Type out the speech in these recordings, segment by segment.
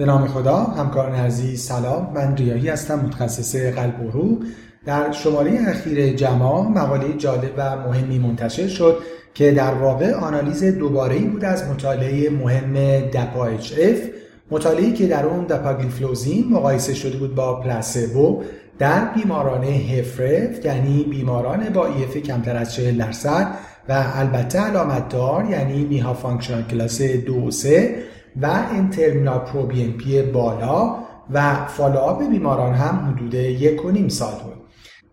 به نام خدا همکاران عزیز سلام. من ریاهی هستم متخصص قلب و عروق. در شماره اخیر JAMA مقاله جالب و مهمی منتشر شد که در واقع آنالیز دوباره ای بود از مطالعه مهم DAPA-HF. مطالعه که در اون دپاگلیفلوزین مقایسه شده بود با placebo در بیماران HFrEF یعنی بیماران با EF کمتر از 40 درصد و البته علامت دار یعنی NYHA functional class 2 و 3 و N-terminal pro-BNP بالا و follow-up بیماران هم حدود یک و نیم سال بود.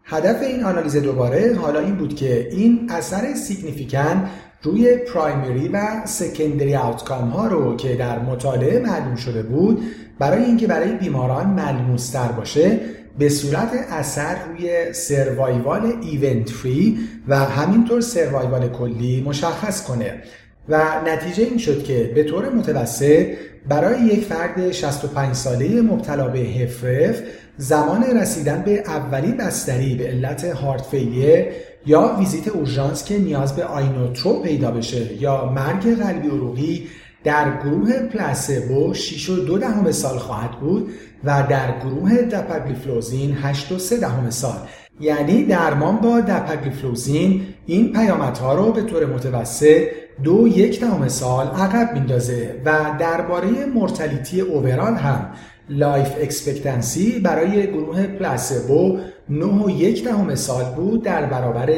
هدف این آنالیز دوباره حالا این بود که این اثر significant روی primary و secondary outcome ها رو که در مطالعه معلوم شده بود برای اینکه برای بیماران ملموستر باشه به صورت اثر روی survival event-free و همینطور survival کلی مشخص کنه. و نتیجه این شد که به طور متوسط برای یک فرد 65 ساله مبتلا به هفرف زمان رسیدن به اولین بستری به علت هارت فیلیر یا ویزیت اورژانس که نیاز به آینوترو پیدا بشه یا مرگ قلبی عروقی در گروه پلاسبو 6 و دو دهم سال خواهد بود و در گروه دپاگلیفلوزین 8 و 3 دهم سال. یعنی درمان با دپاگلیفلوزین این پیامدها رو به طور متوسط دو یک دهم سال عقب میندازه و درباره mortality overall هم life expectancy برای گروه placebo 9 و یک دهم سال بود در برابر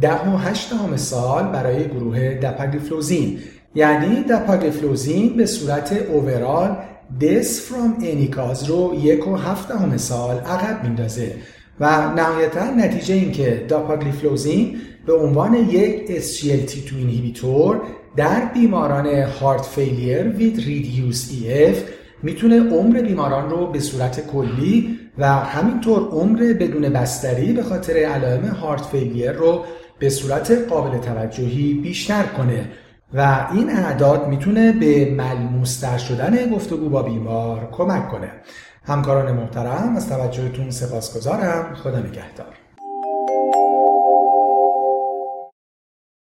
10 و 8 دهم سال برای گروه دپاگلیفلوزین یعنی دپاگلیفلوزین به صورت overall death from any cause رو یک و هفت دهم سال عقب میندازه و نهایتا نتیجه این که داپاگلیفلوزین به عنوان یک SGLT2 اینهیبیتور در بیماران هارت فیلیر وید ریدیوس EF می‌تونه عمر بیماران رو به صورت کلی و همینطور عمر بدون بستری به خاطر علائم هارت فیلیر رو به صورت قابل توجهی بیشتر کنه. و این اعداد می‌تونه به ملموستر شدن گفتگو با بیمار کمک کنه. همکاران محترم از توجهتون سپاسگزارم. خدا نگهدار.